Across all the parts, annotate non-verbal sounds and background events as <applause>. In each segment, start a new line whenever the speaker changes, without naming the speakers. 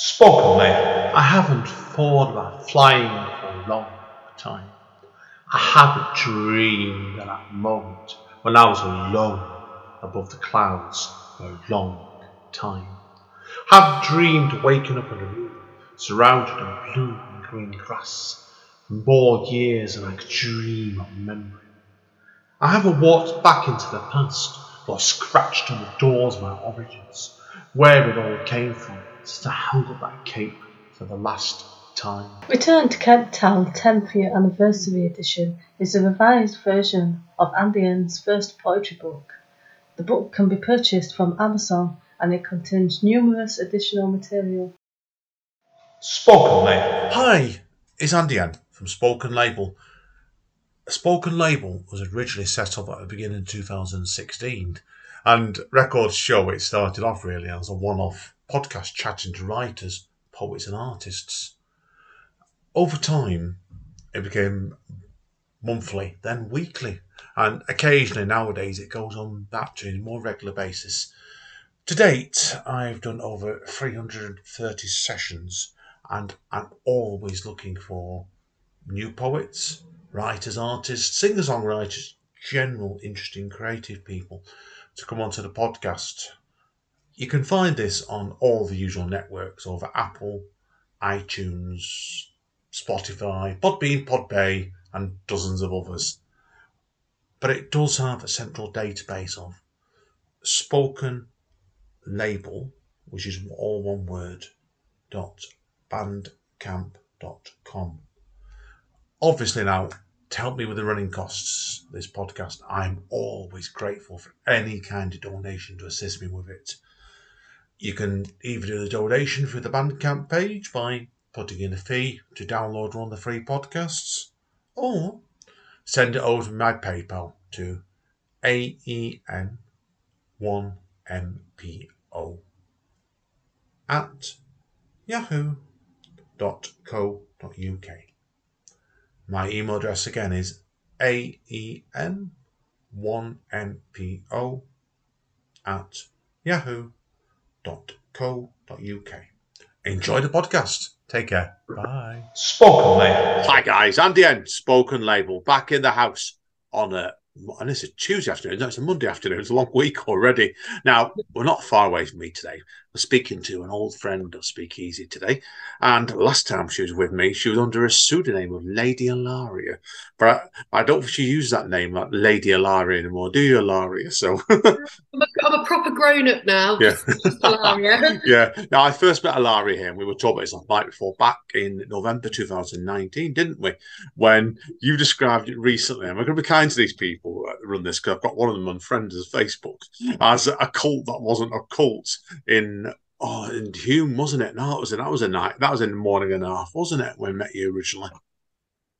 Spokenly, I haven't thought about flying for a long time. I haven't dreamed of that moment when I was alone above the clouds for a long time. I haven't dreamed waking up in a room surrounded in blue and green grass for more years than I could dream of remembering. I haven't walked back into the past or scratched on the doors of my origins, where it all came from to held up that cape for the last time.
Return to Kent Town 10th Year Anniversary Edition is a revised version of Andy N's first poetry book. The book can be purchased from Amazon and it contains numerous additional material.
Spoken Label.
Hi, it's Andy N from Spoken Label. Spoken Label was originally set up at the beginning of 2016, and records show it started off really as a one off podcast chatting to writers, poets, and artists. Over time, it became monthly, then weekly, and occasionally nowadays it goes on that to a more regular basis. To date, I've done over 330 sessions, and I'm always looking for new poets, writers, artists, singer songwriters, general interesting creative people to come onto the podcast. You can find this on all the usual networks over Apple, iTunes, Spotify, Podbean, Podbay, and dozens of others. But it does have a central database of spoken label, which is all one word, dot bandcamp.com. Obviously, now to help me with the running costs of this podcast, I'm always grateful for any kind of donation to assist me with it. You can either do the donation through the Bandcamp page by putting in a fee to download one of the free podcasts, or send it over to my PayPal to AEN1MPO at yahoo.co.uk. My email address again is aen1npo at yahoo.co.uk. Enjoy the podcast. Take care. Bye.
spokenly,
Hi guys, Andy N, Spoken Label, back in the house on a and it's a Tuesday afternoon. No, it's a Monday afternoon. It's a long week already. Now we're not far away from me today. We're speaking to an old friend of Speakeasy today, and last time she was with me, she was under a pseudonym of Lady Ilaria. But I, I don't think she uses that name, like Lady Ilaria anymore. Do you, Ilaria? So <laughs>
I'm a, I'm a proper grown up now.
yeah. <laughs> <laughs> Yeah. Now, I first met Ilaria here, and we were talking about this on night before back in November 2019, didn't we? When you described it recently, and we're going to be kind to these people that run this because I've got one of them on friends Facebook as a cult that wasn't a cult in. Oh, and Hulme, wasn't it? No, it was a, that was a night. That was in the morning and a half, wasn't it? When we met you originally.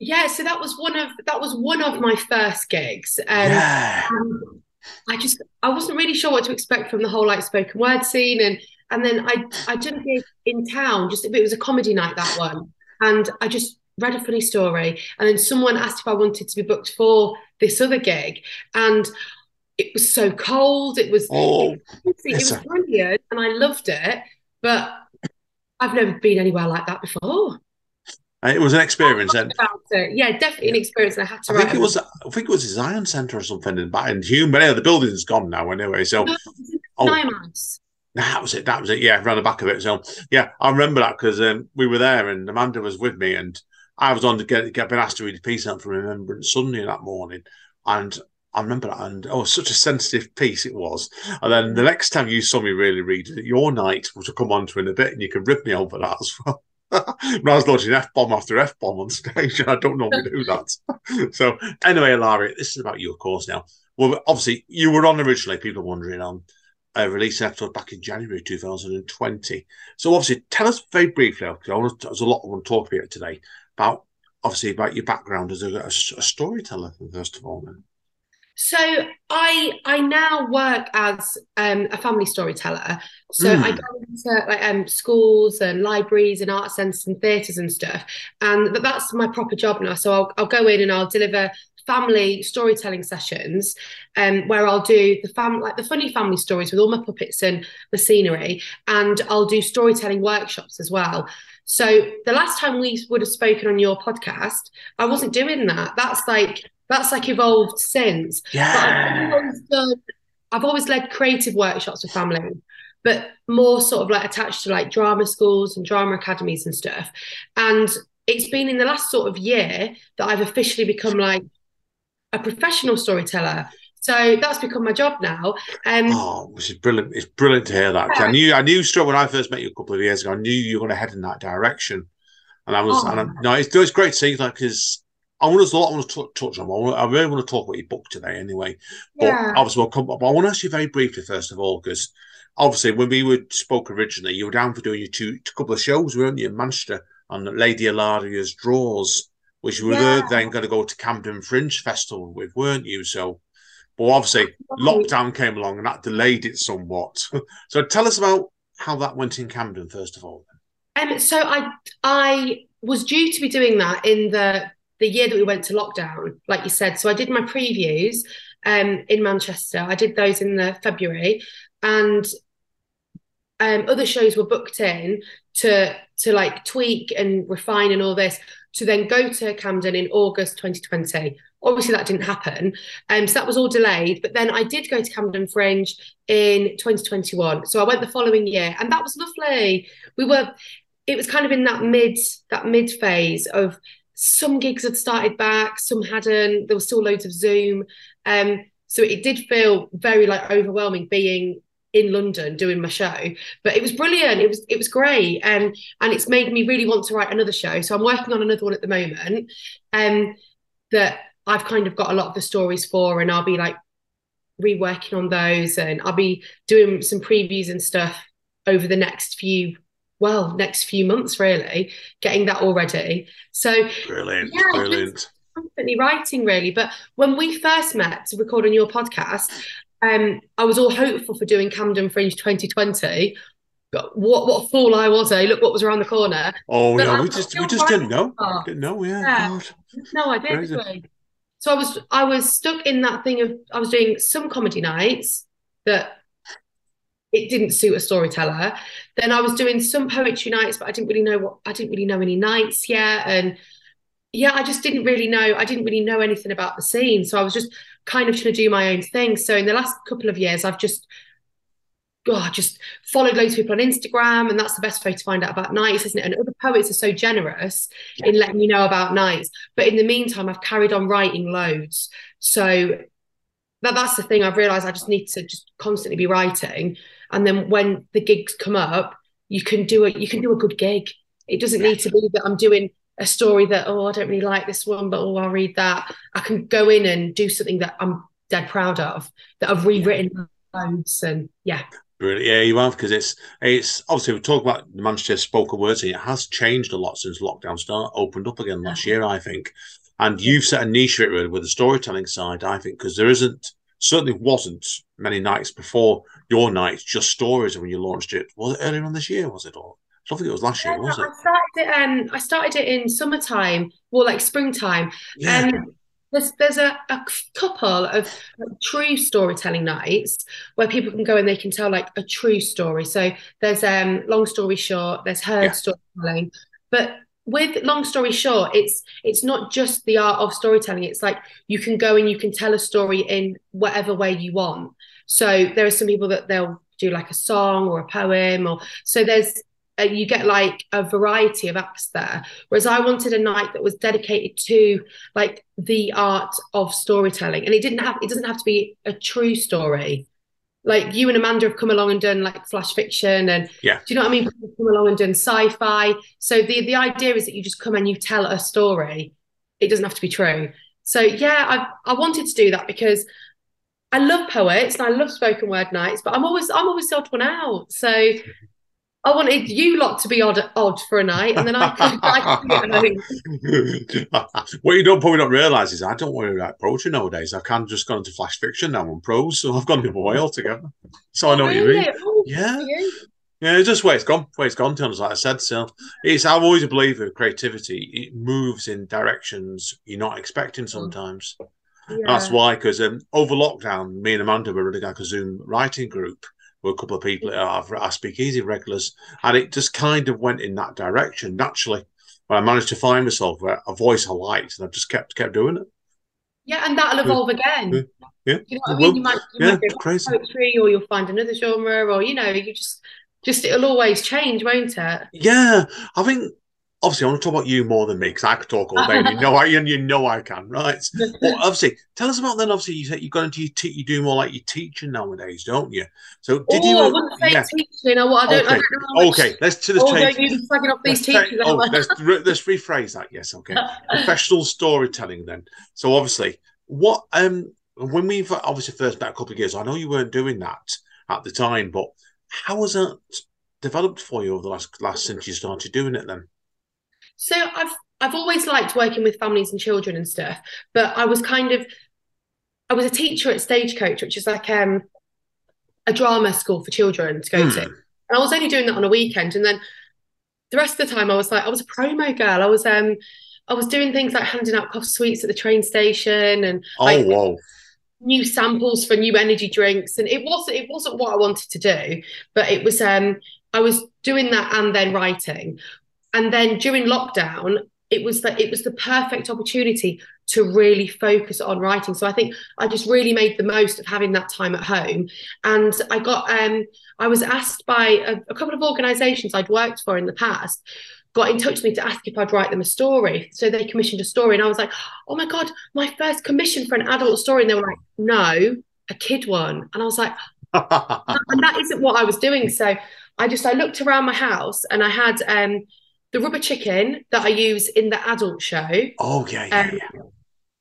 yeah, so that was one of that was one of my first gigs. Um,
yeah.
and I just I wasn't really sure what to expect from the whole like spoken word scene, and and then I I did a gig in town. Just it was a comedy night that one, and I just read a funny story, and then someone asked if I wanted to be booked for this other gig, and it was so cold. It was
Oh,
it was
a-
brilliant, and I loved it, but I've never been anywhere like that before.
it was an experience, and.
Yeah, definitely an experience. And I had to
I
write.
think it was I think it was a Zion Centre or something in Hulme, but anyway, the building's gone now anyway. So
No, it was in
Oh. That was it. That was it. Yeah, around the back of it. So yeah, I remember that because um, we were there and Amanda was with me, and I was on to get get been asked to read a piece out from Remembrance Sunday that morning, and I remember that, and oh, such a sensitive piece it was. And then the next time you saw me really read it, your night was to come on to in a bit, and you could rip me over that as well. <laughs> when I was launching F bomb after F bomb on stage, and I don't normally do that. <laughs> so anyway, Larry, this is about you, of course. Now, well, obviously you were on originally. People are wondering on uh, released an episode back in January 2020. So obviously, tell us very briefly, because there's a lot I want to talk about today about obviously about your background as a, a, a storyteller first of all. Then.
So I I now work as um, a family storyteller. So I
Mm.
go into like um, schools and libraries and art centres and theatres and stuff, and that, that's my proper job now. So I'll I'll go in and I'll deliver family storytelling sessions um, where I'll do the fam like the funny family stories with all my puppets and the scenery, and I'll do storytelling workshops as well. So the last time we would have spoken on your podcast, I wasn't doing that. That's like that's like evolved since.
Yeah.
But I've always done I've always led creative workshops with family, but more sort of like attached to like drama schools and drama academies and stuff. And it's been in the last sort of year that I've officially become like a professional storyteller. So that's become my job now. Um,
Oh, which is brilliant. It's brilliant to hear that. 'Cause I knew, I knew straight when I first met you a couple of years ago. I knew you were going to head in that direction, and I was.
Oh.
And no, it's, it's great to see that because I want to. I want to touch on. I, want, I really want to talk about your book today, anyway. But
yeah.
obviously, we'll come. But I want to ask you very briefly first of all, because obviously, when we were spoke originally, you were down for doing your two a couple of shows, weren't you, in Manchester on Lady Ilaria's Draws, which you were
Yeah.
then going to go to Camden Fringe Festival with, weren't you? So, but obviously, lockdown came along and that delayed it somewhat. <laughs> so, tell us about how that went in Camden first of all.
Um, so I I was due to be doing that in the the year that we went to lockdown, like you said. So I did my previews um in Manchester. I did those in the February, and um other shows were booked in to to like tweak and refine and all this to then go to Camden in August 2020. Obviously, that didn't happen. Um, so that was all delayed. But then I did go to Camden Fringe in 2021. So I went the following year, and that was lovely. We were it was kind of in that mid that mid phase of some gigs had started back, some hadn't. There was still loads of Zoom, um, so it did feel very like overwhelming being in London doing my show. But it was brilliant. It was it was great, and and it's made me really want to write another show. So I'm working on another one at the moment, um, that I've kind of got a lot of the stories for, and I'll be like reworking on those, and I'll be doing some previews and stuff over the next few well next few months really getting that already. so
Brilliant,
Yeah,
brilliant.
constantly writing really but when we first met to record on your podcast um i was all hopeful for doing camden fringe 2020 but what what a fool i was eh look what was around the corner
Oh,
But
yeah,
I'm
we just we just didn't know. Didn't know, yeah.
Yeah. No i did
Crazy.
really. so i was i was stuck in that thing of i was doing some comedy nights that it didn't suit a storyteller then i was doing some poetry nights but i didn't really know what i didn't really know any nights yet and yeah i just didn't really know i didn't really know anything about the scene so i was just kind of trying to do my own thing so in the last couple of years i've just God, just followed loads of people on Instagram, and that's the best way to find out about nights, isn't it? And other poets are so generous in letting you know about nights. But in the meantime, I've carried on writing loads. So that that's the thing. I've realised I just need to just constantly be writing, and then when the gigs come up, you can do it. You can do a good gig. It doesn't need to be that I'm doing a story that oh I don't really like this one, but oh I'll read that. I can go in and do something that I'm dead proud of that I've rewritten loads, and yeah.
Brilliant. Yeah, you have because it's it's obviously we talk about the Manchester spoken word scene. It has changed a lot since lockdown started, opened up again last year, I think. And you've set a niche for it really with the storytelling side, I think, because there isn't certainly wasn't many nights before your nights just stories when you launched it. Was it earlier on this year? Was it or I don't think it was last year, was it?
I started it. Um, I started it in summertime, or like springtime.
Yeah.
Um, there's there's a, a couple of like, true storytelling nights where people can go and they can tell like a true story. So there's um long story short, there's heard
Yeah.
storytelling, but with long story short, it's it's not just the art of storytelling. It's like you can go and you can tell a story in whatever way you want. So there are some people that they'll do like a song or a poem, or so there's uh, you get like a variety of acts there. Whereas I wanted a night that was dedicated to like the art of storytelling, and it didn't have it doesn't have to be a true story. Like you and Amanda have come along and done like flash fiction, and
Yeah.
do you know what I mean? People have come along and done sci-fi. So the the idea is that you just come and you tell a story. It doesn't have to be true. So yeah, I I wanted to do that because I love poets and I love spoken word nights, but I'm always I'm always the odd one out. So mm-hmm. I wanted you lot to be odd odd for a night, and then I could, I could be at home.
what you don't probably don't realise is I don't want to write poetry nowadays. I've kind of just gone into flash fiction now and prose, so I've gone the other way altogether. So I know what you mean.
Oh,
Yeah.
you?
Yeah, it's just where it's gone, where it's gone, to like I said. So it's I've always believed with creativity, it moves in directions you're not expecting sometimes. That's why, because um, over lockdown, me and Amanda were running like a Zoom writing group with a couple of people mm-hmm. are, are Speak Easy regulars, and it just kind of went in that direction naturally. But I managed to find myself a, a voice I liked, and I just kept kept doing it.
Yeah, and that'll evolve again.
Yeah,
You know what I mean?
will.
You might, you
Yeah,
might
crazy.
poetry, or you'll find another genre, or you know, you just, just it'll always change, won't it?
Yeah, I think obviously I want to talk about you more than me because I could talk all day. and you know, I and you know I can, right? <laughs> Well, obviously, tell us about then. Obviously, you said you got into your te- you do more like your teaching nowadays, don't you? So did
oh,
you?
I wouldn't say
yeah.
teaching. I, I don't. I
Okay.
don't know much.
Okay, let's to the
Oh,
change.
don't you be slagging off these
Let's
teachers.
oh, let's, re- let's rephrase that. Yes, okay. <laughs> Professional storytelling. Then, so obviously, what um when we've obviously first met a couple of years, I know you weren't doing that at the time, but how has that developed for you over the last last since you started doing it? Then,
So I've I've always liked working with families and children and stuff, but I was kind of I was a teacher at Stagecoach, which is like um a drama school for children to go to.
Hmm.
And I was only doing that on a weekend. And then the rest of the time I was like, I was a promo girl. I was um I was doing things like handing out cough sweets at the train station and
oh
like
whoa,
new samples for new energy drinks. And it wasn't it wasn't what I wanted to do, but it was um I was doing that and then writing. And then during lockdown, it was that it was the perfect opportunity to really focus on writing. So I think I just really made the most of having that time at home. And I got um I was asked by a, a couple of organizations I'd worked for in the past got in touch with me to ask if I'd write them a story. So they commissioned a story and I was like, "Oh my god, my first commission for an adult story." And they were like, "No, a kid one." And I was like, and <laughs> that isn't what I was doing. So I just I looked around my house and I had um the rubber chicken that I use in the adult show.
oh yeah, yeah,
Um,
yeah.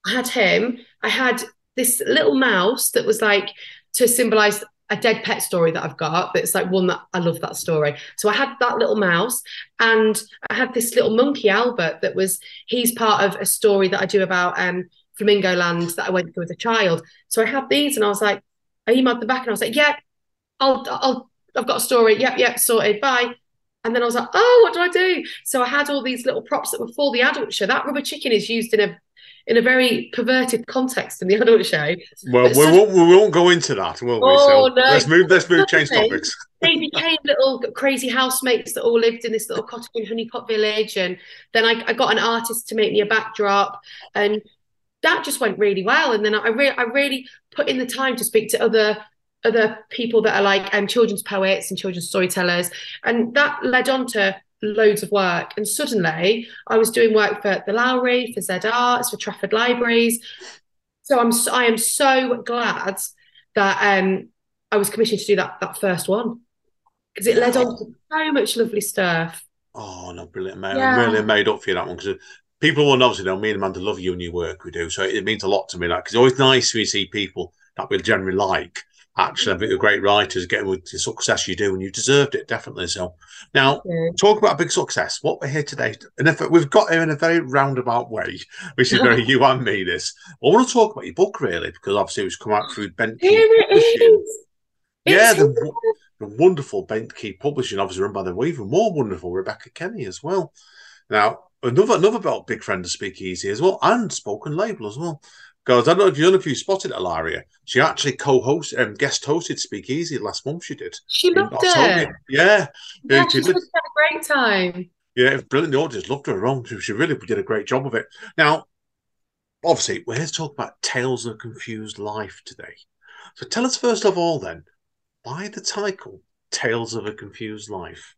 I had him. I had this little mouse that was like to symbolize a dead pet story that I've got. That's like one that I love that story. So I had that little mouse, and I had this little monkey Albert that was he's part of a story that I do about um Flamingo Land that I went through as a child. So I had these, and I was like, I emailed them back, and I was like, yeah, I'll I'll I've got a story. Yep, yep, sorted. Bye. And then I was like, oh, what do I do? So I had all these little props that were for the adult show. That rubber chicken is used in a in a very perverted context in the <laughs> adult show.
Well, we won't we won't go into that, will we?
Oh,
so
no.
let's move. Let's move. Change topics.
They became little crazy housemates that all lived in this little cottage in Honeypot Village. And then I, I got an artist to make me a backdrop. And that just went really well. And then I, re- I really put in the time to speak to other other people that are like um, children's poets and children's storytellers. And that led on to loads of work. And suddenly I was doing work for the Lowry, for Z Arts, for Trafford Libraries. So I'm so, I am so glad that um, I was commissioned to do that that first one because it led on to so much lovely stuff.
Oh no, brilliant, mate!
Yeah.
I'm really made up for you that one because people will obviously know me and Amanda love you and your work we do, so it means a lot to me. That because it's always nice when you see people that we generally like. Actually, I think the great writers getting with the success you do, and you deserved it definitely. So now,
Yeah.
talk about big success. What we're here today, and if we've got here in a very roundabout way, which is very <laughs> you and me. This I want to talk about your book really because obviously it was come out through Bent Key
Here it
Publishing. Yeah, the, the wonderful Bent Key Publishing, obviously run by the even more wonderful Rebecca Kenny as well. Now, another another about big friend of Speakeasy as well, and Spoken Label as well. Because I don't know if you know if you spotted Ilaria. She actually co-host um, guest hosted Speakeasy last month. She did.
She loved it.
Yeah,
Yeah,
she
she had a great time.
yeah, it was brilliant. The audience loved her around. She really did a great job of it. Now, obviously, we're here to talk about Tales of a Confused Life today. So tell us first of all, then, why the title Tales of a Confused Life?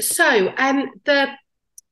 So, um, the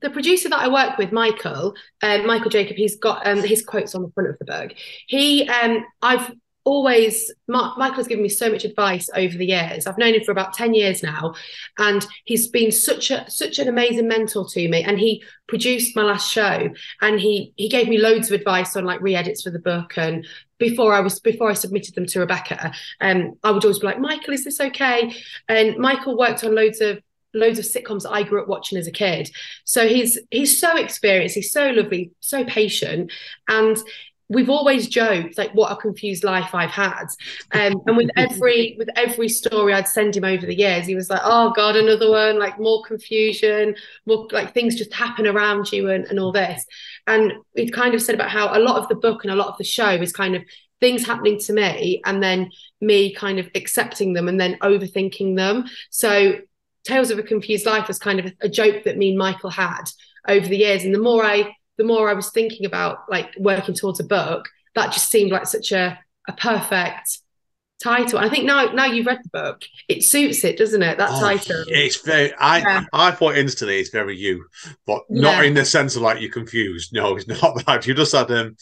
the producer that I work with, Michael, um, Michael Jacob, he's got um, his quotes on the front of the book. He, um, I've always, Ma- Michael's given me so much advice over the years. I've known him for about ten years now, and he's been such a such an amazing mentor to me. And he produced my last show, and he he gave me loads of advice on like re-edits for the book and. Before I was before I submitted them to Rebecca, um, I would always be like, Michael, is this okay? And Michael worked on loads of loads of sitcoms I grew up watching as a kid. So he's he's so experienced, he's so lovely, so patient. And we've always joked like what a confused life I've had. Um, and with <laughs> every with every story I'd send him over the years, he was like, "Oh God, another one! Like more confusion, more like things just happen around you and, and all this." And we'd kind of said about how a lot of the book and a lot of the show is kind of things happening to me and then me kind of accepting them and then overthinking them. So Tales of a Confused Life was kind of a joke that me and Michael had over the years. And the more I the more I was thinking about like working towards a book, that just seemed like such a, a perfect title. And I think now now you've read the book, it suits it, doesn't it? That
Oh,
title.
It's very. I
Yeah.
I thought instantly it's very you, but not
Yeah.
in the sense of like you're confused. No, it's not <laughs> that. You just had um.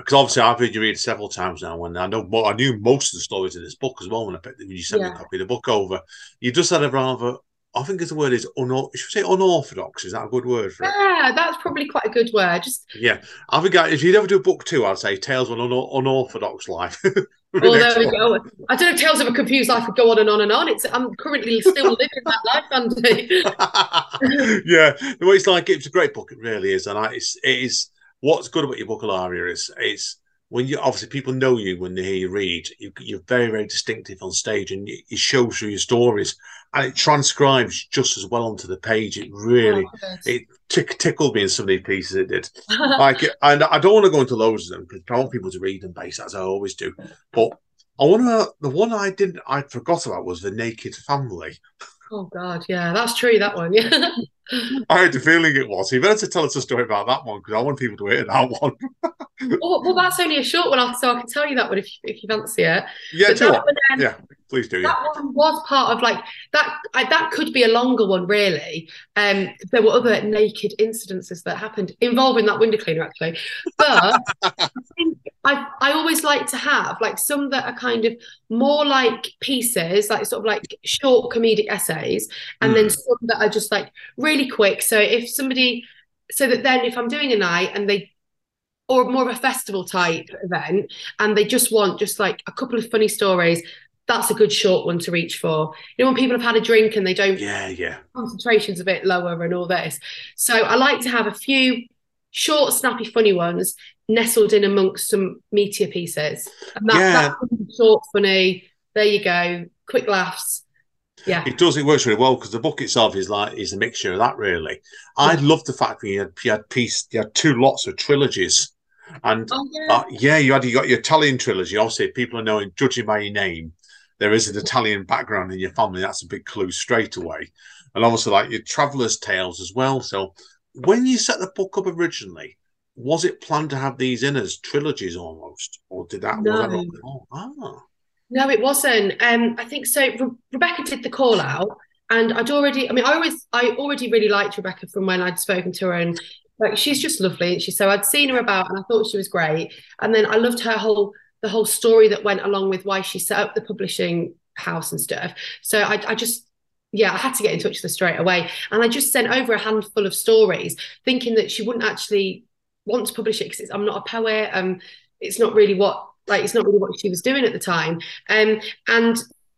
Because obviously I've heard you read several times now, and I know I knew most of the stories in this book as well when I picked, when you sent me
Yeah.
a copy of the book over. You just had a rather. I think the word is uno- should we say unorthodox. Is that a good word for it?
Yeah, that's probably quite a good word. Just
Yeah, I think I, if you'd ever do a book two, I'd say Tales of an Un- Unorthodox Life. The <laughs>
oh, there we go. I don't know if Tales of a Confused Life would go on and on and on. It's I'm currently still living that life, Andy. <laughs>
yeah, the way it's like it's a great book. It really is, and I, it's it is what's good about your book, Ilaria, is it's when you obviously people know you when they hear you read. You, you're very very distinctive on stage, and it, it shows through your stories, and it transcribes just as well onto the page. It really oh, it tick, tickled me in some of these pieces. It did. <laughs> like, and I don't want to go into loads of them because I want people to read them, based as I always do. But I want to. The one I didn't, I forgot about was the Naked Family. <laughs>
oh God, yeah, that's true. That one, yeah. <laughs>
I had the feeling it was. You better to tell us a story about that one because I want people to hear that one. <laughs>
well, well, that's only a short one, so I can tell you that one if if you fancy it.
yeah,
But
do you
that
what?
one, um,
Yeah, please do. Yeah.
that one was part of like that I, that could be a longer one really um there were other naked incidences that happened involving that window cleaner actually but <laughs> i think I, I always like to have like some that are kind of more like pieces like sort of like short comedic essays and then hmm. some that are just like really quick. So if somebody so that then if i'm doing a night and they or more of a festival type event and they just want just like a couple of funny stories that's a good short one to reach for. You know when people have had a drink and they don't
Yeah, yeah.
concentration's a bit lower and all this. So i like to have a few short snappy funny ones nestled in amongst some meatier pieces and that,
Yeah.
short funny there you go quick laughs yeah
It does. It works really well because the book itself is like is a mixture of that. Really, I love the fact that you had you had piece you had two lots of trilogies, and
oh yeah
uh, yeah, you had you got your Italian trilogy. Obviously, people are knowing judging by your name, there is an Italian background in your family. That's a big clue straight away, and obviously like your traveller's tales as well. So when you set the book up originally. Was it planned to have these in as trilogies almost, or did that? Was that
No.
oh, ah.
No, it wasn't. Um, I think so. Re- Rebecca did the call out, and I'd already. I mean, I always, I already really liked Rebecca from when I'd spoken to her, and like she's just lovely. And she so I'd seen her about, and I thought she was great. And then I loved her whole the whole story that went along with why she set up the publishing house and stuff. So I, I just. Yeah, I had to get in touch with her straight away. And I just sent over a handful of stories, thinking that she wouldn't actually want to publish it because I'm not a poet. Um, it's not really what like it's not really what she was doing at the time. Um, and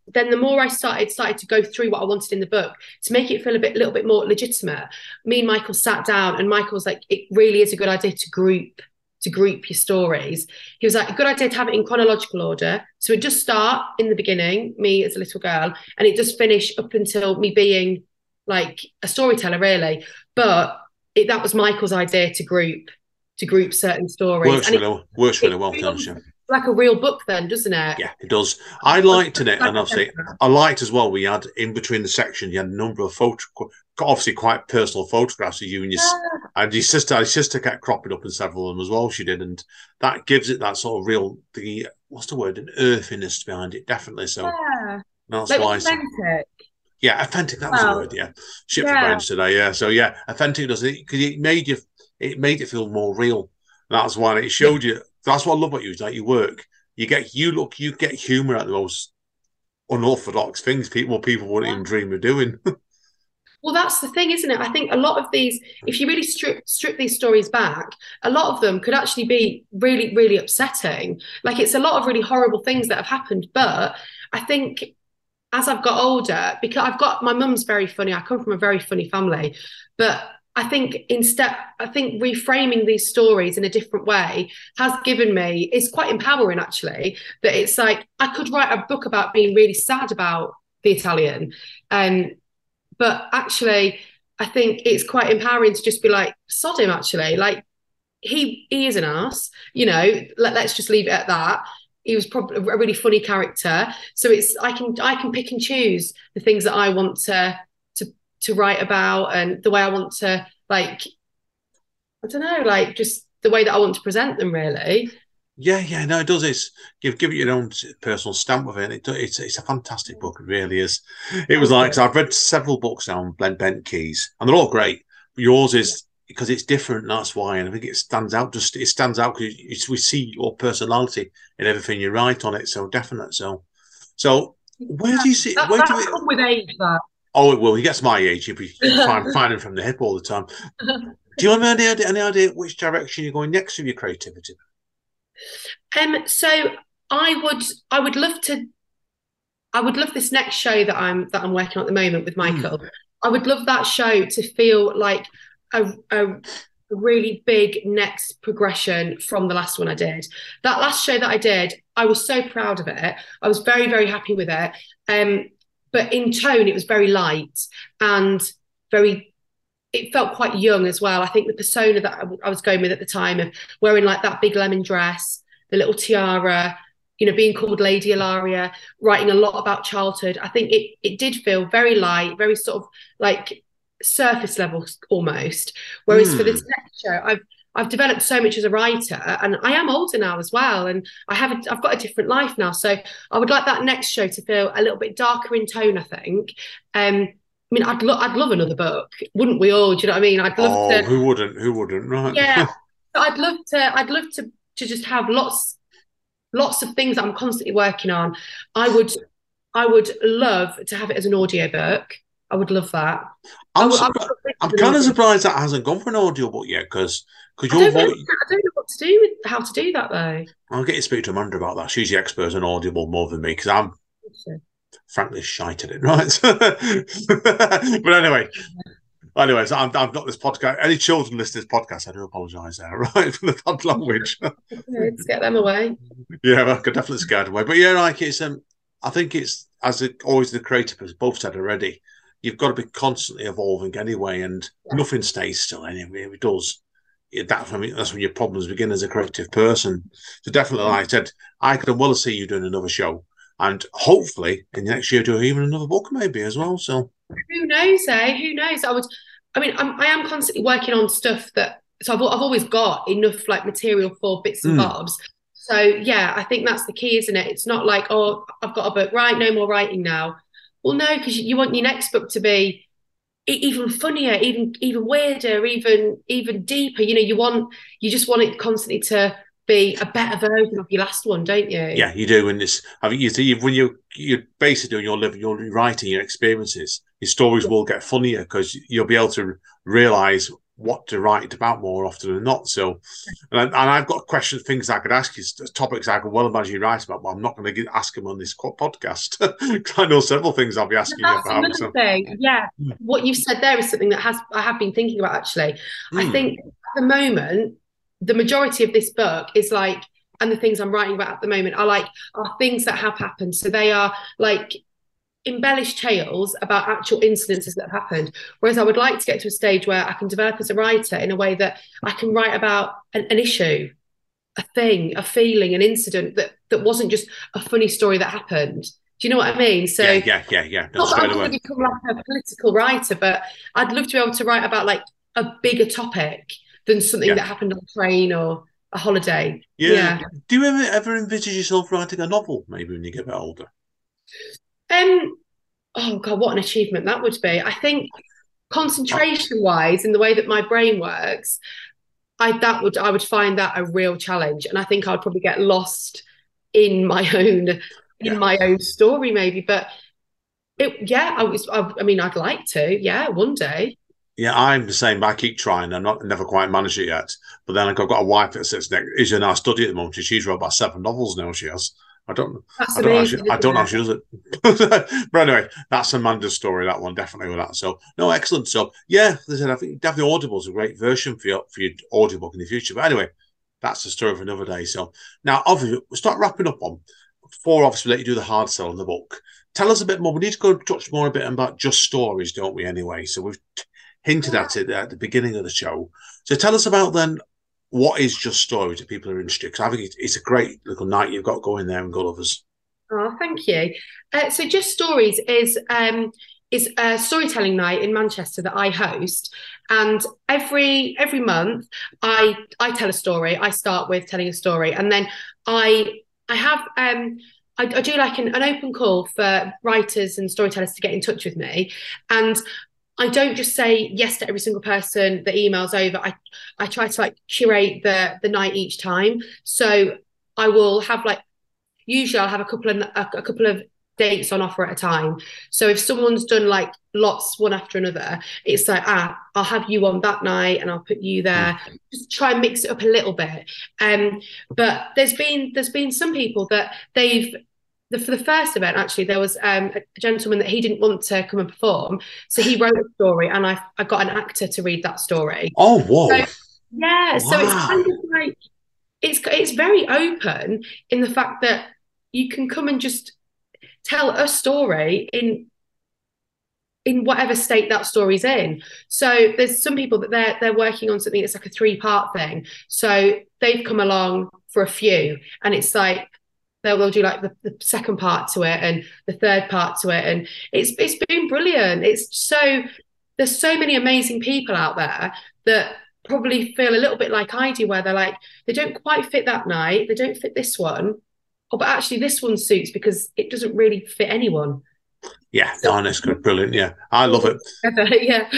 then the more I started started to go through what I wanted in the book to make it feel a bit, little bit more legitimate. Me and Michael sat down, and Michael was like, "It really is a good idea to group to group your stories." He was like, "A good idea to have it in chronological order, so it just start in the beginning, me as a little girl, and it does finish up until me being like a storyteller, really." But it, that was Michael's idea to group to group certain stories.
works
And it-
really, works really well, it?
like a real book then doesn't it
Yeah, it does. I liked in it, and
a
obviously. <laughs> I liked as well. We had in between the sections, you had a number of photo, obviously quite personal photographs of you and your s and your sister. Your sister kept cropping up in several of them as well. She did, and that gives it that sort of real the what's the word, an earthiness behind it, definitely. So
yeah
that's
like
why.
authentic
Yeah, authentic. That was
Well,
the word. Yeah, shit for
yeah.
brains today. Yeah, so yeah, authentic does it because it made you, it made it feel more real. That's why it showed you. That's what I love about you. Is like you work, you get you look, you get humor at the most unorthodox things people people wouldn't even dream of doing. <laughs>
well that's the thing isn't it i think a lot of these if you really strip strip these stories back a lot of them could actually be really really upsetting like it's a lot of really horrible things that have happened but i think as i've got older because i've got my mum's very funny i come from a very funny family but I think instead, I think reframing these stories in a different way has given me, it's quite empowering actually, that it's like I could write a book about being really sad about the Italian. Um, but actually, I think it's quite empowering to just be like, sod him actually. Like he he is an ass, you know, let, let's just leave it at that. He was probably a really funny character. So it's I can I can pick and choose the things that I want to to write about and the way I want to like I don't know, like just the way that I want to present them really.
Yeah, yeah, no, it does. It's give give it your own personal stamp with it. it it's it's a fantastic book. It really is. It was like I've read several books now on bent keys, and they're all great. Yours is because it's different. And that's why, and I think it stands out. Just it stands out because we see your personality in everything you write on it. So definite. So, so where do you see?
That,
where
do
we,
come with age? That
Oh, well, he gets my age. He'll be fine, finding from the hip all the time. <laughs> Do you have any idea, any idea which direction you're going next with your creativity?
Um, so I would, I would love to, I would love this next show that I'm that I'm working on at the moment with Michael. Mm. I would love that show to feel like a, a really big next progression from the last one I did. That last show that I did, I was so proud of it. I was very, very happy with it. Um, but in tone it was very light and very it felt quite young as well i think the persona that I, was going with at the time of wearing like that big lemon dress the little tiara you know being called lady ilaria writing a lot about childhood i think it it did feel very light very sort of like surface level almost whereas mm. for this hmm. next show i've I've developed so much as a writer, and I am older now as well, and I have a, I've got a different life now. So I would like that next show to feel a little bit darker in tone. I think. Um, I mean, I'd love I'd love another book, wouldn't we all? Do you know what I mean? I'd love
oh,
to.
Who wouldn't? Who wouldn't? Right.
Yeah, <laughs> I'd love to. I'd love to to just have lots lots of things that I'm constantly working on. I would I would love to have it as an audiobook. I would love that.
I'm, surpri- I'm kind of surprised that hasn't gone for an audiobook yet because because
your voice. I don't know what to do with how to do that though.
I'll get you to speak to Amanda about that. She's the expert on Audible more than me because I'm frankly shite at it, right? <laughs> but anyway. Anyways, I'm, I've got this podcast. Any children listen to this podcast, I do apologise there, <laughs> right, for the bad language. <laughs>
Let's get them away.
Yeah, I could definitely scare them away. But yeah, like it's um, I think it's as it, always the creative has both said already. You've got to be constantly evolving anyway, and yeah. nothing stays still anyway. It does, that for me, that's when your problems begin as a creative person. So definitely, like I said, I could well see you doing another show, and hopefully in the next year do even another book maybe as well. So
who knows? Eh? Who knows? I would. I mean, I'm, I am constantly working on stuff that. So I've, I've always got enough like material for bits and mm. bobs. So yeah, I think that's the key, isn't it? It's not like oh, I've got a book, right? No more writing now. Well, no, because you want your next book to be even funnier, even even weirder, even even deeper. You know, you want you just want it constantly to be a better version of your last one, don't you?
Yeah, you do. And this, I mean, you see when you you're basically doing your living, you're writing your experiences. Your stories yeah. will get funnier because you'll be able to realize what to write about more often than not. So, and, I, have got questions, things I could ask you, topics I could well imagine you write about, but I'm not going to ask them on this podcast. <laughs> I know several things I'll be asking you about.
So. thing. Yeah, what you've said there is something that has I have been thinking about actually. Mm. I hmm. think at the moment, the majority of this book is like, and the things I'm writing about at the moment are like are things that have happened. So they are like embellished tales about actual incidences that have happened. Whereas I would like to get to a stage where I can develop as a writer in a way that I can write about an, an issue, a thing, a feeling, an incident that that wasn't just a funny story that happened. Do you know what I mean? So
yeah, yeah, yeah, yeah.
Not that I'm going to become like a political writer, but I'd love to be able to write about like a bigger topic than something yeah. that happened on a train or a holiday.
Yeah. yeah. Do you ever ever envisage yourself writing a novel maybe when you get a bit older?
Um, oh god, what an achievement that would be! I think concentration-wise, in the way that my brain works, I that would I would find that a real challenge, and I think I'd probably get lost in my <laughs> own in yeah. my own story, maybe. But it, yeah, I was. I, I mean, I'd like to. Yeah, one day.
Yeah, I'm the same. I keep trying. I'm not never quite managed it yet. But then I've got a wife that sits next. Is in our study at the moment. She's wrote about seven novels now. She has. I don't.
That's
I don't,
amazing,
actually, I don't know how she does it. <laughs> but anyway, that's Amanda's story. That one definitely with that. So no, excellent. So yeah, as I think definitely Audible is a great version for your for your audiobook in the future. But anyway, that's the story for another day. So now, obviously, we'll start wrapping up on before obviously let you do the hard sell on the book. Tell us a bit more. We need to go touch more a bit about just stories, don't we? Anyway, so we've t- hinted at it at the beginning of the show. So tell us about then what is just stories that people who are interested. Because I think it's, it's a great little night you've got going there in Gulliver's.
Oh, thank you. Uh, so, Just Stories is um, is a storytelling night in Manchester that I host, and every every month I I tell a story. I start with telling a story, and then I I have um, I, I do like an, an open call for writers and storytellers to get in touch with me, and I don't just say yes to every single person that emails over. I I try to like curate the the night each time. So I will have like usually I'll have a couple of a, a couple of dates on offer at a time. So if someone's done like lots one after another, it's like ah, I'll have you on that night and I'll put you there. Just try and mix it up a little bit. Um, but there's been there's been some people that they've the, for the first event actually there was um, a gentleman that he didn't want to come and perform, so he wrote a story and I I got an actor to read that story.
Oh, whoa!
So- Yeah, so it's kind of like it's it's very open in the fact that you can come and just tell a story in in whatever state that story's in. So there's some people that they're they're working on something that's like a three part thing. So they've come along for a few, and it's like they'll, they'll do like the, the second part to it and the third part to it, and it's it's been brilliant. It's so there's so many amazing people out there that probably feel a little bit like I do, where they're like they don't quite fit that night, they don't fit this one. Oh, but actually, this one suits because it doesn't really fit anyone.
Yeah, that's good, brilliant. Yeah, I love it. <laughs>
yeah.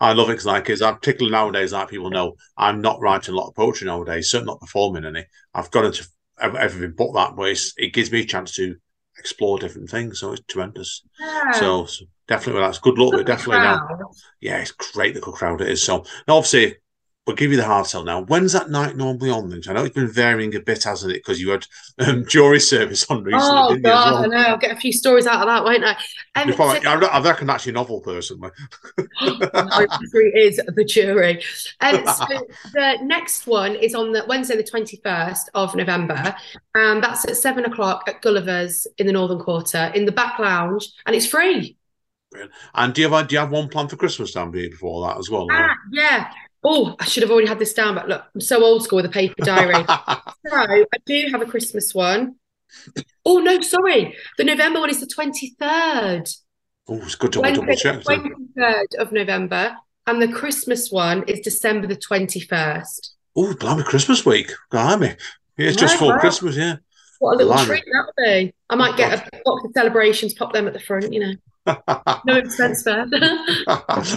I love it because, like, is particularly nowadays, like people know, I'm not writing a lot of poetry nowadays. Certainly not performing any. I've got into everything but that, but it's, it gives me a chance to explore different things. So it's tremendous.
Yeah.
So, so definitely, that's good luck. But definitely now, yeah, it's great little crowd it is. So now, obviously, we'll give you the hard sell now. When's that night normally on? Then I know it's been varying a bit, hasn't it? Because you had um, jury service on recently,
Oh
didn't you? as
God,
well?
I know. I'll get a few stories out of that, won't I? Um,
Before,
so-
I, I reckon that's your novel personally. <laughs>
Is the jury. And <laughs> so the next one is on the Wednesday, the 21st of November, and that's at seven o'clock at Gulliver's in the Northern Quarter in the back lounge, and it's free.
And do you have do you have one plan for Christmas down here before that as well?
Ah, yeah. Oh, I should have already had this down, but look, I'm so old school with a paper diary. <laughs> so I do have a Christmas one. Oh no, sorry. The November one is the 23rd.
oh, it's good to double check.
the
then.
23rd of November, and the Christmas one is December the 21st.
Oh, blimey, Christmas week. Blimey. Yeah, it's just for. Christmas, yeah.
What a little
Blimey.
treat that would be. I might get a box of celebrations, pop them at the front, you know. No expense there. <laughs>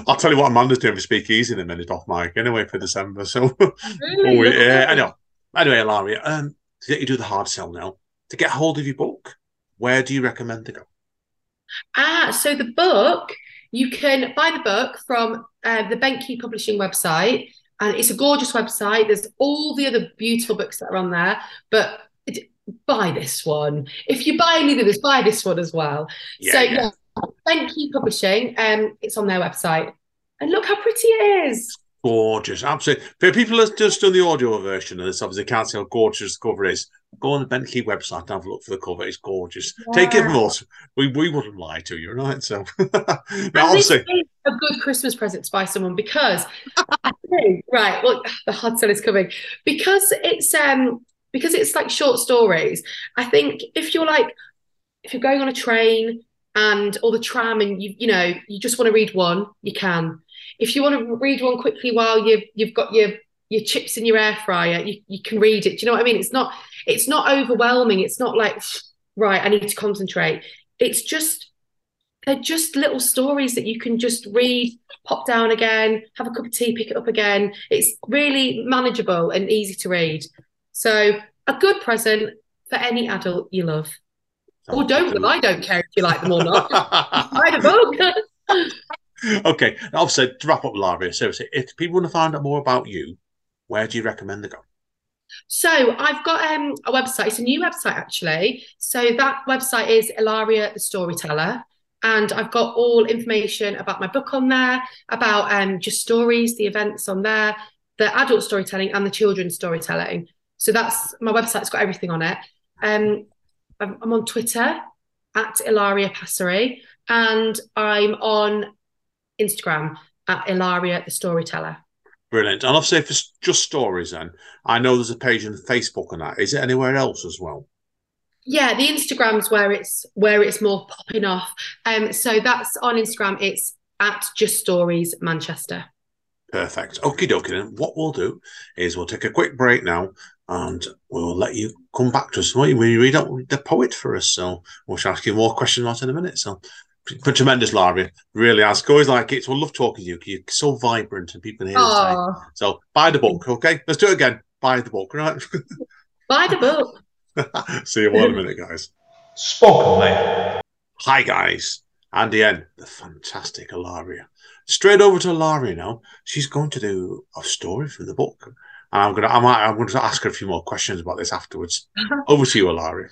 I'll tell you what Amanda's doing for Speak Easy in a minute off mic anyway for December. So, <laughs> oh,
Really?
yeah, I know. Anyway, Ilaria, um, to get you do the hard sell now, to get hold of your book, where do you recommend to go?
Ah, so the book, you can buy the book from uh, the Bent Key Publishing website, and it's a gorgeous website. There's all the other beautiful books that are on there, but buy this one. If you buy any of this, buy this one as well. so yeah, Bent Key Publishing, um, it's on their website, and look how pretty it is.
Gorgeous, absolutely. For people that just done the audio version of this, obviously can't see how gorgeous the cover is. Go on the Bent Key website and have a look for the cover. It's gorgeous. Take it from us. We, we wouldn't lie to you, right? So, <laughs> now obviously,
a good Christmas present to buy someone because right. Well, the hard sell is coming because it's um because it's like short stories. I think if you're like if you're going on a train and all the tram and you you know you just want to read one, you can. If you want to read one quickly while you you've got your your chips in your air fryer, you, you can read it. Do you know what I mean? It's not it's not overwhelming. It's not like right, I need to concentrate. It's just they're just little stories that you can just read, pop down again, have a cup of tea, pick it up again. It's really manageable and easy to read. So a good present for any adult you love. Or don't love. I don't care if you like them or not. Buy the book. <laughs>
okay, obviously, to wrap up, Ilaria, seriously, if people want to find out more about you, where do you recommend they go?
So I've got um, a website. It's a new website actually. So that website is Ilaria the Storyteller, and I've got all information about my book on there, about um, just stories, the events on there, the adult storytelling and the children's storytelling. So that's my website's got everything on it. Um, I'm, on Twitter at Ilaria Passeri, and I'm on Instagram at Ilaria the Storyteller.
Brilliant. And obviously, if it's just stories, then I know there's a page on Facebook and that. Is it anywhere else as well?
Yeah, the Instagram's where it's where it's more popping off. Um, so that's on Instagram. It's at Just Stories Manchester.
Perfect. Okie dokie. Then what we'll do is we'll take a quick break now, and we'll let you come back to us when you read out the poet for us. So we'll ask you more questions about in a minute. So been tremendous, Larry. Really has. Always like it. So I love talking to you. You're so vibrant and people here today. So buy the book, okay? Let's do it again. Buy the book, right? <laughs>
Buy the book. <laughs>
See you in a minute, guys.
Spoken Label.
Hi, guys. Andy N, the fantastic Ilaria. Straight over to Ilaria now. She's going to do a story from the book. And I'm gonna, I might, I'm going to ask her a few more questions about this afterwards. <laughs> over to you, Ilaria.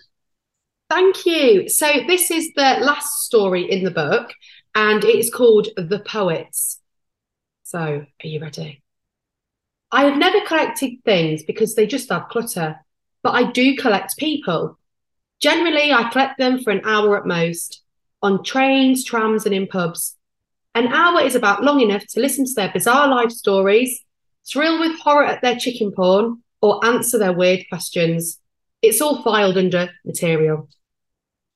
Thank you. So this is the last story in the book, and it is called The Poets. So, are you ready? I have never collected things because they just add clutter, but I do collect people. Generally, I collect them for an hour at most, on trains, trams, and in pubs. An hour is about long enough to listen to their bizarre life stories, thrill with horror at their chicken porn, or answer their weird questions. It's all filed under material.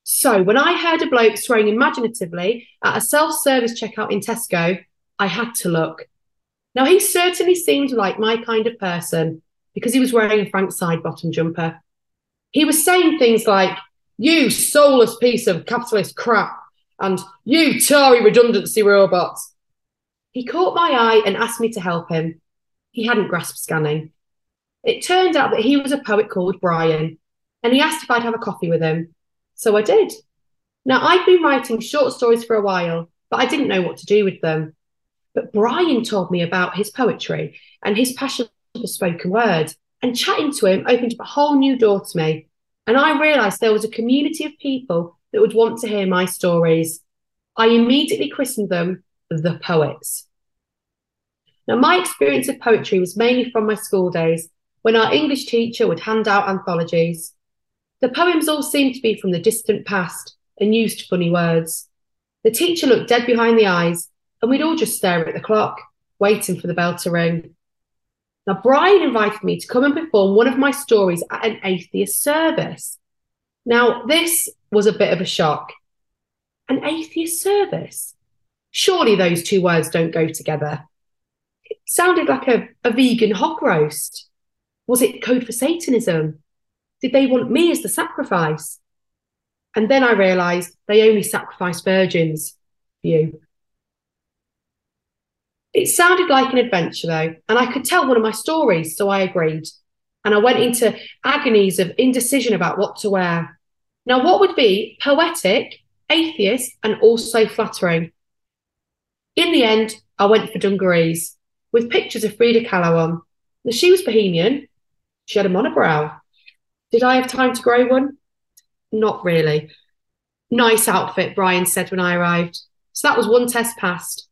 So when I heard a bloke swearing imaginatively at a self-service checkout in Tesco, I had to look. Now he certainly seemed like my kind of person because he was wearing a Frank Sidebottom jumper. He was saying things like, you soulless piece of capitalist crap, and you Tory redundancy robots. He caught my eye and asked me to help him. He hadn't grasped scanning. It turned out that he was a poet called Brian, and he asked if I'd have a coffee with him. So I did. Now, I'd been writing short stories for a while, but I didn't know what to do with them. But Brian told me about his poetry and his passion for spoken word, and chatting to him opened up a whole new door to me. And I realised there was a community of people that would want to hear my stories. I immediately christened them the Poets. Now, my experience of poetry was mainly from my school days when our English teacher would hand out anthologies. The poems all seemed to be from the distant past and used funny words. The teacher looked dead behind the eyes, and we'd all just stare at the clock, waiting for the bell to ring. Now, Brian invited me to come and perform one of my stories at an atheist service. Now, this was a bit of a shock. An atheist service? Surely those two words don't go together. It sounded like a, a vegan hog roast. Was it code for Satanism? Did they want me as the sacrifice? And then I realised they only sacrifice virgins. You. It sounded like an adventure though, and I could tell one of my stories, so I agreed. And I went into agonies of indecision about what to wear. Now, what would be poetic, atheist, and also flattering? In the end, I went for dungarees with pictures of Frida Kahlo on. Now, she was bohemian. She had a monobrow. Did I have time to grow one? Not really. Nice outfit, Brian said when I arrived. So that was one test passed.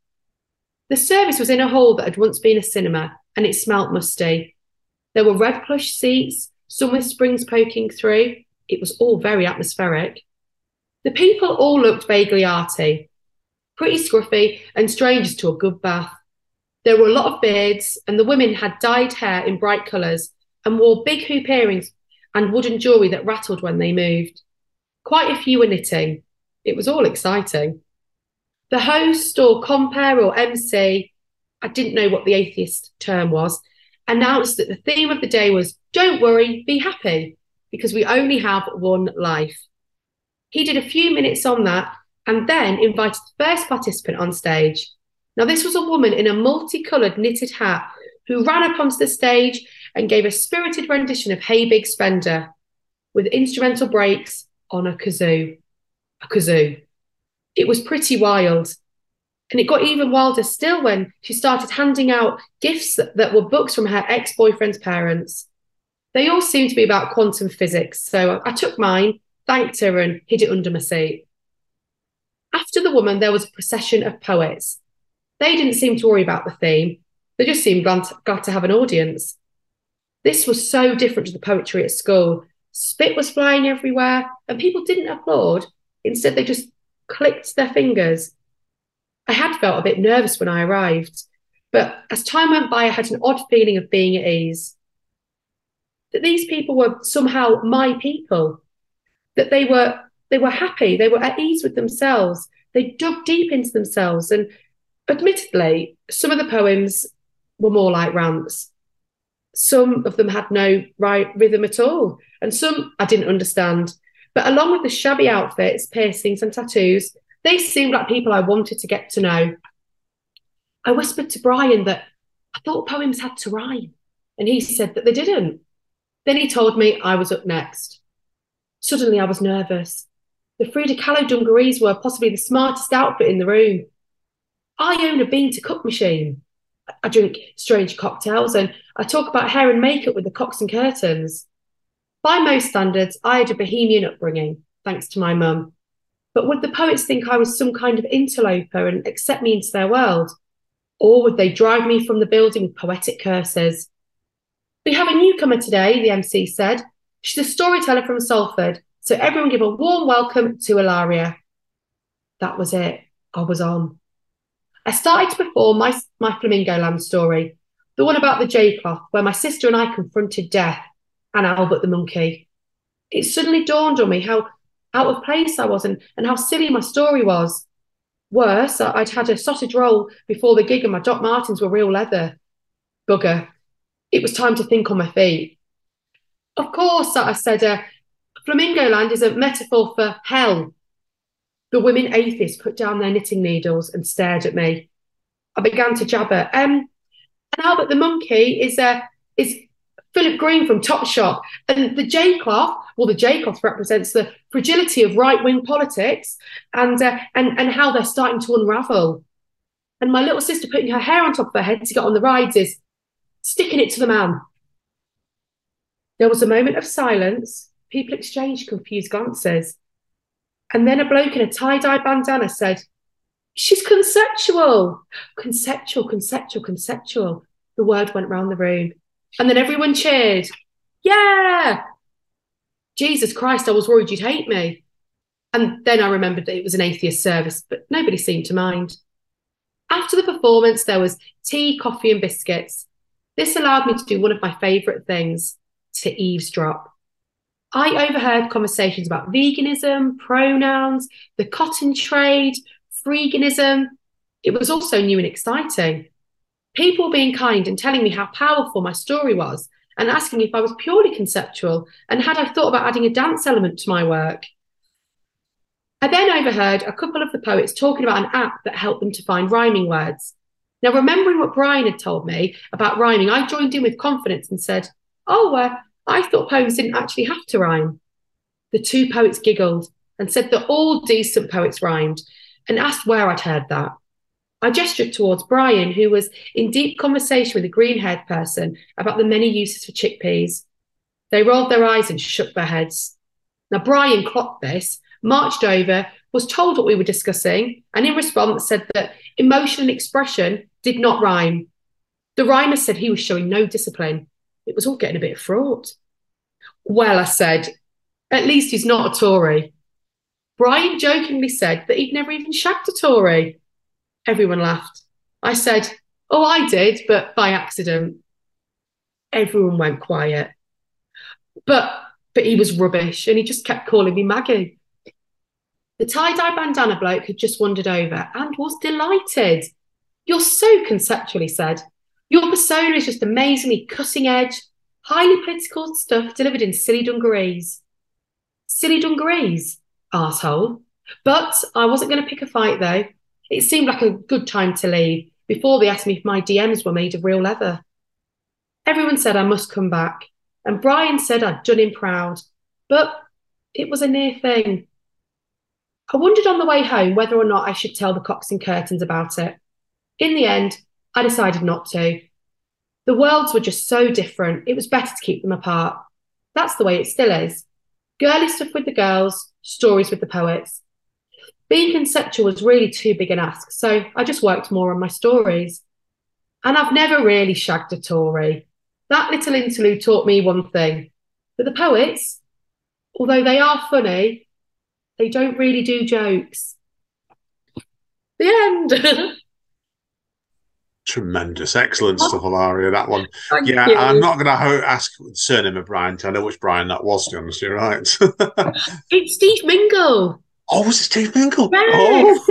The service was in a hall that had once been a cinema, and it smelt musty. There were red plush seats, some with springs poking through. It was all very atmospheric. The people all looked vaguely arty, pretty scruffy, and strangers to a good bath. There were a lot of beards, and the women had dyed hair in bright colours and wore big hoop earrings and wooden jewellery that rattled when they moved. Quite a few were knitting. It was all exciting. The host or compere or MC, I didn't know what the atheist term was, announced that the theme of the day was Don't worry, be happy, because we only have one life. He did a few minutes on that and then invited the first participant on stage. Now, this was a woman in a multicoloured knitted hat who ran up onto the stage and gave a spirited rendition of Hey Big Spender with instrumental breaks on a kazoo. A kazoo. It was pretty wild. And it got even wilder still when she started handing out gifts that, were books from her ex boyfriend's parents. They all seemed to be about quantum physics, so I took mine, thanked her, and hid it under my seat. After the woman, there was a procession of poets. They didn't seem to worry about the theme, they just seemed glad to, glad to have an audience. This was so different to the poetry at school. Spit was flying everywhere, and people didn't applaud. Instead, they just clicked their fingers. I had felt a bit nervous when I arrived, but as time went by, I had an odd feeling of being at ease. That these people were somehow my people, that they were they were happy, they were at ease with themselves, they dug deep into themselves, and admittedly, some of the poems were more like rants. Some of them had no right rhythm at all, and some I didn't understand. But along with the shabby outfits, piercings, and tattoos, they seemed like people I wanted to get to know. I whispered to Brian that I thought poems had to rhyme, and he said that they didn't. Then he told me I was up next. Suddenly, I was nervous. The Frida Kahlo dungarees were possibly the smartest outfit in the room. I own a bean to cup machine. I drink strange cocktails and I talk about hair and makeup with the cocks and curtains. By most standards, I had a bohemian upbringing, thanks to my mum. But would the poets think I was some kind of interloper and accept me into their world? Or would they drive me from the building with poetic curses? We have a newcomer today, the MC said. She's a storyteller from Salford, so everyone give a warm welcome to Ilaria. That was it. I was on. I started to perform my, my Flamingo Land story, the one about the J cloth, where my sister and I confronted death and Albert the monkey. It suddenly dawned on me how out of place I was and, and how silly my story was. Worse, I'd had a sausage roll before the gig and my Doc Martens were real leather. Bugger. It was time to think on my feet. Of course, I said, uh, Flamingo Land is a metaphor for hell, the women atheists put down their knitting needles and stared at me. I began to jabber. Um, and Albert the monkey is uh, is Philip Green from Topshop, and the J cloth. Well, the J cloth represents the fragility of right wing politics and uh, and and how they're starting to unravel. And my little sister putting her hair on top of her head to get on the rides is sticking it to the man. There was a moment of silence. People exchanged confused glances. And then a bloke in a tie dye bandana said, She's conceptual. Conceptual, conceptual, conceptual. The word went round the room. And then everyone cheered. Yeah. Jesus Christ, I was worried you'd hate me. And then I remembered that it was an atheist service, but nobody seemed to mind. After the performance, there was tea, coffee, and biscuits. This allowed me to do one of my favourite things to eavesdrop. I overheard conversations about veganism, pronouns, the cotton trade, freeganism. It was also new and exciting. People being kind and telling me how powerful my story was and asking if I was purely conceptual and had I thought about adding a dance element to my work. I then overheard a couple of the poets talking about an app that helped them to find rhyming words. Now, remembering what Brian had told me about rhyming, I joined in with confidence and said, Oh, uh, I thought poems didn't actually have to rhyme. The two poets giggled and said that all decent poets rhymed and asked where I'd heard that. I gestured towards Brian, who was in deep conversation with a green haired person about the many uses for chickpeas. They rolled their eyes and shook their heads. Now, Brian clocked this, marched over, was told what we were discussing, and in response said that emotion and expression did not rhyme. The rhymer said he was showing no discipline it was all getting a bit fraught. Well, I said, at least he's not a Tory. Brian jokingly said that he'd never even shagged a Tory. Everyone laughed. I said, Oh, I did, but by accident. Everyone went quiet. But but he was rubbish and he just kept calling me Maggie. The tie-dye bandana bloke had just wandered over and was delighted. You're so conceptual, he said. Your persona is just amazingly cutting edge, highly political stuff delivered in silly dungarees. Silly dungarees, asshole. But I wasn't going to pick a fight though. It seemed like a good time to leave before they asked me if my DMs were made of real leather. Everyone said I must come back, and Brian said I'd done him proud, but it was a near thing. I wondered on the way home whether or not I should tell the cocks and curtains about it. In the end, I decided not to. The worlds were just so different, it was better to keep them apart. That's the way it still is. Girly stuff with the girls, stories with the poets. Being conceptual was really too big an ask, so I just worked more on my stories. And I've never really shagged a Tory. That little interlude taught me one thing. that the poets, although they are funny, they don't really do jokes. The end. <laughs>
Tremendous, excellent stuff, Ilaria. That one. <laughs>
Thank
yeah,
you.
I'm not going to ho- ask the surname of Brian. I know which Brian that was. To be honest, you're right. <laughs>
It's Steve Mingle.
oh, was it Steve Mingle?
Yes.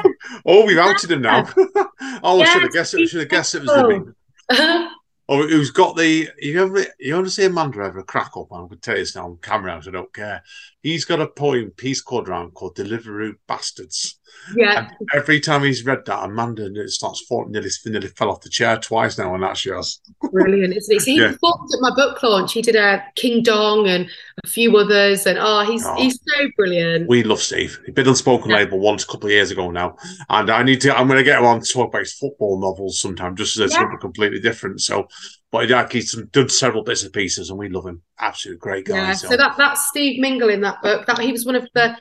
Oh, oh, we've outed him now. oh, I
Yes,
should have guessed it.
Steve
Should have guessed it was the
Mingle.
Oh, who's got the? You ever you ever see Amanda ever crack up? I'm going to tell you this now on camera. I don't care. He's got a poem piece called around called "Deliveroo Bastards."
Yeah.
And every time he's read that, Amanda it starts falling, nearly, nearly fell off the chair twice now, and that's yours.
Brilliant, isn't it? <laughs> So he
Yeah.
performed at my book launch. He did a King Dong and a few others, and oh, he's
Oh.
he's so brilliant.
We love Steve. He's been on Spoken
Yeah.
Label once a couple of years ago now, and I need to. I'm going to get him on to talk about his football novels sometime, just as
Yeah.
something completely different. So, but yeah, he's done several bits and pieces, and we love him. Absolute great guy.
Yeah,
so.
so that that's Steve Mingle in that book. That he was one of the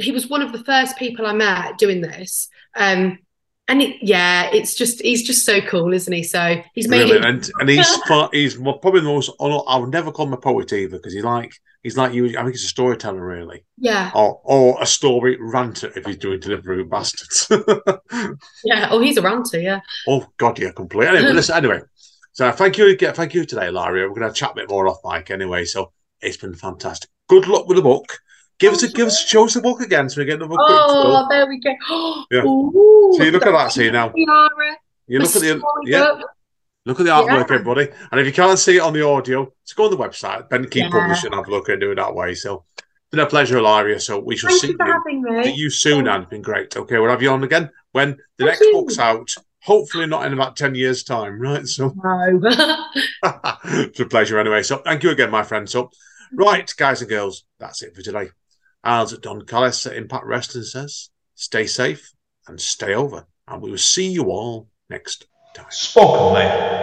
he was one of the first people I met doing this. Um, and it, yeah, it's just he's just so cool, isn't he? So he's made
Brilliant.
it.
and and he's <laughs> fun, he's probably the most. I would never call him a poet either because he like he's like you. I think he's a storyteller really,
Yeah,
or or a story ranter if he's doing Deliveroo Bastards. <laughs>
yeah. Oh, he's a ranter. Yeah.
oh God, yeah, completely. Anyway, listen, anyway. So thank you, thank you today, Laria. We're going to chat a bit more off mic anyway. So it's been fantastic. Good luck with the book. Give us a give us show us the book again so we get another
Oh, there we go.
Yeah.
Ooh,
See, look at that, see now. You look at the yeah, look at the artwork,
Yeah.
everybody. And if you can't see it on the audio, just go on the website, Bent Key
Yeah.
Publishing, have a look and do it that way. So it's been a pleasure, Ilaria. So we shall
Thank
see
you
you, see you soon, and it's been great. Okay, we'll have you on again when the
Thank
next
you.
book's out. Hopefully not in about ten years' time, right? So
No. <laughs> <laughs>
it's a pleasure anyway. So thank you again, my friend. So right, guys and girls, that's it for today. As Don Callis at Impact Wrestling says, stay safe and stay over. And we will see you all next time.
Spoken Label.